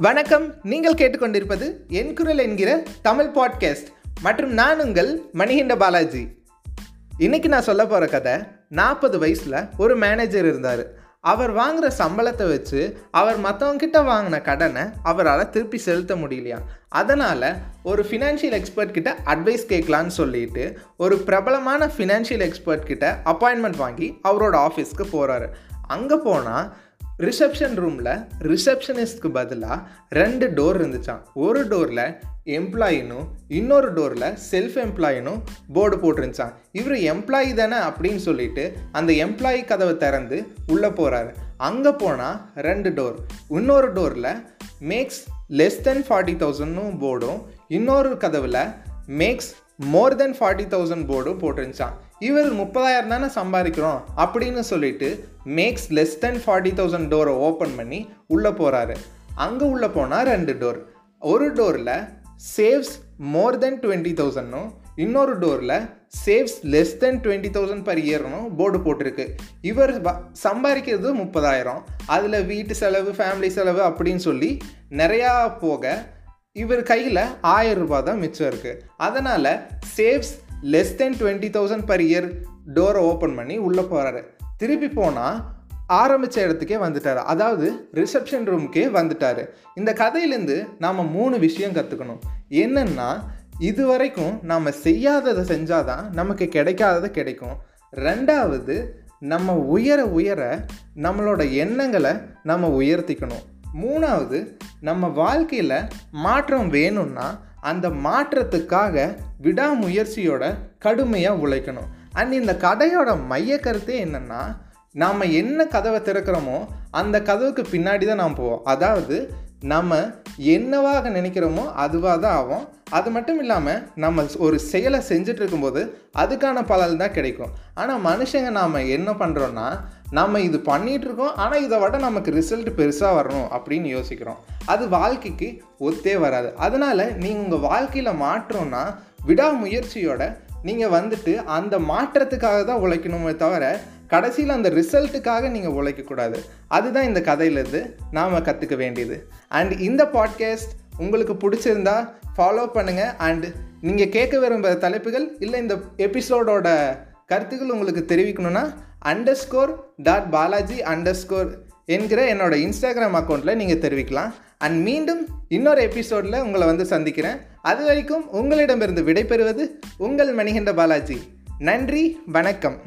வணக்கம். நீங்கள் கேட்டுக்கொண்டிருப்பது என் குரல் என்கிற தமிழ் பாட்காஸ்ட் மற்றும் நான் உங்கள் மணிகண்ட பாலாஜி. இன்னைக்கு நான் சொல்ல போகிற கதை நாற்பது வயசில் ஒரு மேனேஜர் இருந்தார். அவர் வாங்குகிற சம்பளத்தை வச்சு அவர் மற்றவங்கிட்ட வாங்கின கடனை அவரால் திருப்பி செலுத்த முடியலையா? அதனால் ஒரு ஃபினான்ஷியல் எக்ஸ்பர்ட் கிட்ட அட்வைஸ் கேட்கலான்னு சொல்லிட்டு ஒரு பிரபலமான ஃபினான்ஷியல் எக்ஸ்பர்ட் கிட்ட அப்பாயின்மெண்ட் வாங்கி அவரோட ஆஃபீஸ்க்கு போகிறாரு அங்கே போனால் ரிசப்ஷன் ரூமில் ரிசப்ஷனிஸ்ட்க்கு பதிலாக ரெண்டு டோர் இருந்துச்சான் ஒரு டோரில் எம்ப்ளாயினும் இன்னொரு டோரில் செல்ஃப் எம்ப்ளாயினும் போர்டு போட்டிருந்துச்சான் இவர் எம்ப்ளாயி தானே அப்படின்னு சொல்லிட்டு அந்த எம்ப்ளாயி கதவை திறந்து உள்ளே போகிறாரு அங்கே போனால் ரெண்டு டோர் இன்னொரு டோரில் மேக்ஸ் லெஸ் தென் ஃபார்ட்டி தௌசண்ட்னும் போர்டும் இன்னொரு கதவில் max more than forty thousand போர்டும் போட்டிருந்துச்சான் இவர் முப்பதாயிரம் தானே சம்பாதிக்கிறோம் அப்படின்னு சொல்லிட்டு max less than forty thousand டோரை ஓப்பன் பண்ணி உள்ளே போகிறாரு அங்கே உள்ளே போனால் ரெண்டு டோர் ஒரு டோரில் சேவ்ஸ் மோர் தென் டுவெண்ட்டி தௌசண்ட்னும் இன்னொரு டோரில் saves less than twenty thousand per இயர்னும் board போட்டிருக்கு. இவர் சம்பாதிக்கிறது முப்பதாயிரம். அதில் வீட்டு செலவு ஃபேமிலி செலவு அப்படின்னு சொல்லி நிறையா போக இவர் கையில் ஆயிரம் ரூபாய் தான் மிச்சம் இருக்குது அதனால் saves less than twenty thousand per year டோரை ஓப்பன் பண்ணி உள்ளே போகிறாரு திருப்பி போனால் ஆரம்பித்த இடத்துக்கே வந்துட்டார். அதாவது ரிசப்ஷன் ரூமுக்கே வந்துட்டார். இந்த கதையிலேருந்து நாம் மூணு விஷயம் கற்றுக்கணும் என்னென்னா இது வரைக்கும் நாம் செய்யாததை செஞ்சால் தான் நமக்கு கிடைக்காதது கிடைக்கும். ரெண்டாவது நம்ம உயர உயர நம்மளோட எண்ணங்களை நம்ம உயர்த்திக்கணும். மூணாவது நம்ம வாழ்க்கையில் மாற்றம் வேணும்னா அந்த மாற்றத்துக்காக விடாமுயற்சியோட கடுமையாக உழைக்கணும். அண்ட் இந்த கதையோட மைய கருத்தே என்னென்னா நாம் என்ன கதவை திறக்கிறோமோ அந்த கதவுக்கு பின்னாடி தான் நாம் போவோம். அதாவது நம்ம என்னவாக நினைக்கிறோமோ அதுவாக தான் ஆகும். அது மட்டும் இல்லாமல் நம்ம ஒரு செயலை செஞ்சுட்டு இருக்கும்போது அதுக்கான பலன் தான் கிடைக்கும். ஆனால் மனுஷங்க நாம் என்ன பண்ணுறோன்னா நம்ம இது பண்ணிகிட்ருக்கோம் இருக்கோம் ஆனால் இதை விட நமக்கு ரிசல்ட் பெருசாக வரணும் அப்படின்னு யோசிக்கிறோம். அது வாழ்க்கைக்கு ஒத்தே வராது. அதனால் நீங்கள் உங்கள் வாழ்க்கையில் மாற்றோன்னா விடாமுயற்சியோட நீங்கள் வந்துட்டு அந்த மாற்றத்துக்காக தான் உழைக்கணுமே தவிர கடைசியில் அந்த ரிசல்ட்டுக்காக நீங்கள் உழைக்கக்கூடாது. அதுதான் இந்த கதையிலேருந்து நாம் கற்றுக்க வேண்டியது. அண்ட் இந்த பாட்காஸ்ட் உங்களுக்கு பிடிச்சிருந்தா ஃபாலோ பண்ணுங்கள் அண்ட் நீங்கள் கேட்க விரும்புகிற தலைப்புகள் இல்லை இந்த எபிசோடோட கருத்துக்கள் உங்களுக்கு தெரிவிக்கணும்னா underscore dot Balaji underscore என்கிற என்னோட இன்ஸ்டாகிராம் அக்கௌண்ட்டில் நீங்கள் தெரிவிக்கலாம். அண்ட் மீண்டும் இன்னொரு எபிசோடில் உங்களை வந்து சந்திக்கிறேன். அது வரைக்கும் உங்களிடமிருந்து விடைபெறுவது உங்கள் மணிகண்ட பாலாஜி. நன்றி வணக்கம்.